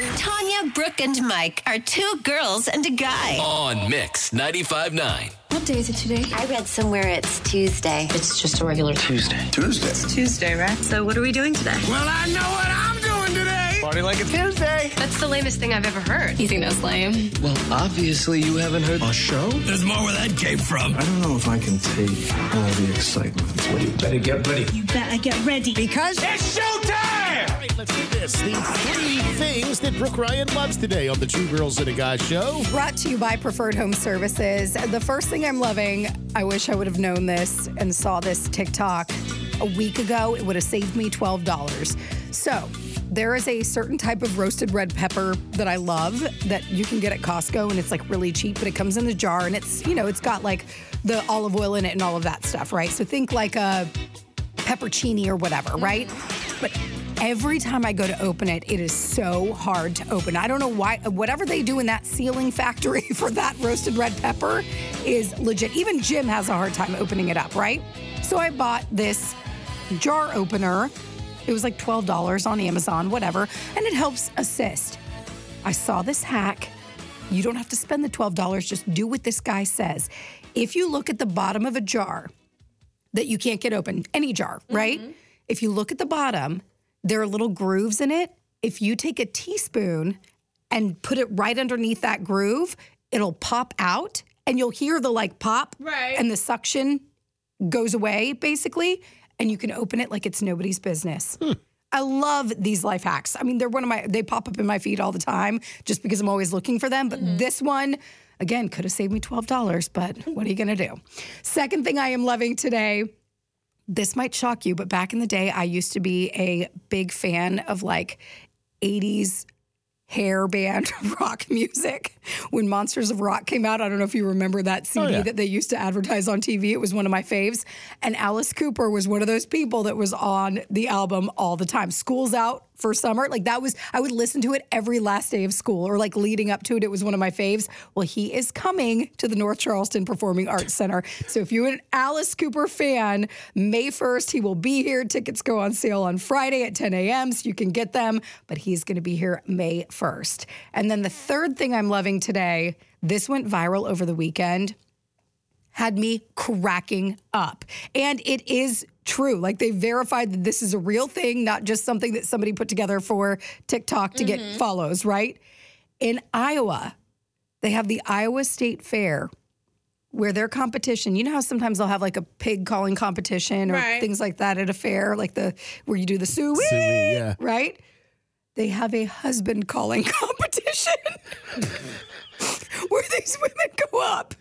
Tanya, Brooke, and Mike are two girls and a guy. On Mix 95.9. What day is it today? I read somewhere it's Tuesday. It's just a regular Tuesday. Tuesday. Tuesday, right? So what are we doing today? Well, I know what I'm doing today. Party like a Tuesday. That's the lamest thing I've ever heard. You think that's lame? Well, obviously you haven't heard A show? There's more where that came from. I don't know if I can take all the excitement. Well, you better get ready. You better get ready because It's showtime! Right, let's do this. The three things that Brooke Ryan loves today on the Two Girls and a Guy show. Brought to you by Preferred Home Services. The first thing I'm loving, I wish I would have known this and saw this TikTok a week ago. It would have saved me $12. So, there is a certain type of roasted red pepper that I love that you can get at Costco and it's like really cheap, but it comes in the jar and it's, you know, it's got like the olive oil in it and all of that stuff, right? So, think like a peppercini or whatever, right? But every time I go to open it, it is so hard to open. I don't know why, whatever they do in that sealing factory for that roasted red pepper is legit. Even Jim has a hard time opening it up, right? So I bought this jar opener. It was like $12 on Amazon, whatever, and it helps assist. I saw this hack. You don't have to spend the $12, just do what this guy says. If you look at the bottom of a jar, that you can't get open, any jar, right? Mm-hmm. If you look at the bottom, there are little grooves in it. If you take a teaspoon and put it right underneath that groove, it'll pop out and you'll hear the like pop Right. and the suction goes away basically and you can open it like it's nobody's business. Hmm. I love these life hacks. I mean, they're one of my they pop up in my feed all the time just because I'm always looking for them, but mm-hmm. this one again could have saved me $12, but what are you going to do? Second thing I am loving today this might shock you, but back in the day, I used to be a big fan of like 80s hair band rock music. When Monsters of Rock came out, I don't know if you remember that oh, CD yeah. that they used to advertise on TV. It was one of my faves. And Alice Cooper was one of those people that was on the album all the time. School's out for summer. Like that was, I would listen to it every last day of school or like leading up to it. It was one of my faves. Well, he is coming to the North Charleston Performing Arts Center. So if you're an Alice Cooper fan, May 1st, he will be here. Tickets go on sale on Friday at 10 a.m. so you can get them, but he's going to be here May 1st. And then the third thing I'm loving today, this went viral over the weekend had me cracking up. And it is true. Like they verified that this is a real thing, not just something that somebody put together for TikTok to get mm-hmm. follows, right? In Iowa, they have the Iowa State Fair where their competition, you know how sometimes they'll have like a pig calling competition or Right. things like that at a fair, like the where you do the suey, Suey, yeah. right? They have a husband calling competition where these women go up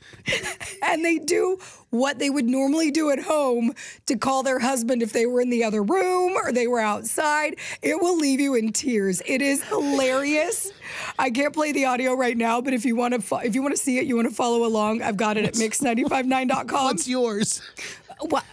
and they do what they would normally do at home to call their husband if they were in the other room or they were outside. It will leave you in tears. It is hilarious. I can't play the audio right now, but if you want to, fo- if you want to see it, you want to follow along. I've got it at mix959.com. What's yours? What?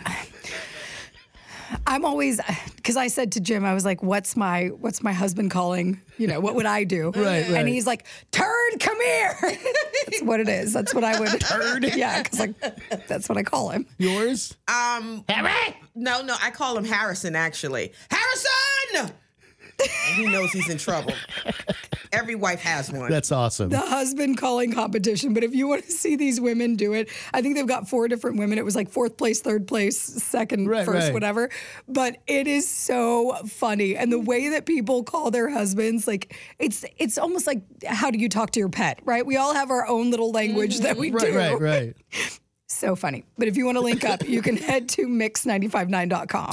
I'm always because I said to Jim, I was like, "What's my what's my husband calling? You know, what would I do?" Right, right. And he's like, "Turd, come here." that's what it is. That's what I would. Turd. Yeah, because like that's what I call him. Yours? Um, Harry? No, no, I call him Harrison actually. Harrison! He knows he's in trouble. Every wife has one. That's awesome. The husband calling competition. But if you want to see these women do it, I think they've got four different women. It was like fourth place, third place, second, Right, first, right. whatever. But it is so funny. And the way that people call their husbands, like it's it's almost like how do you talk to your pet, right? We all have our own little language that we right, do. Right, right, right. So funny. But if you want to link up, you can head to mix959.com.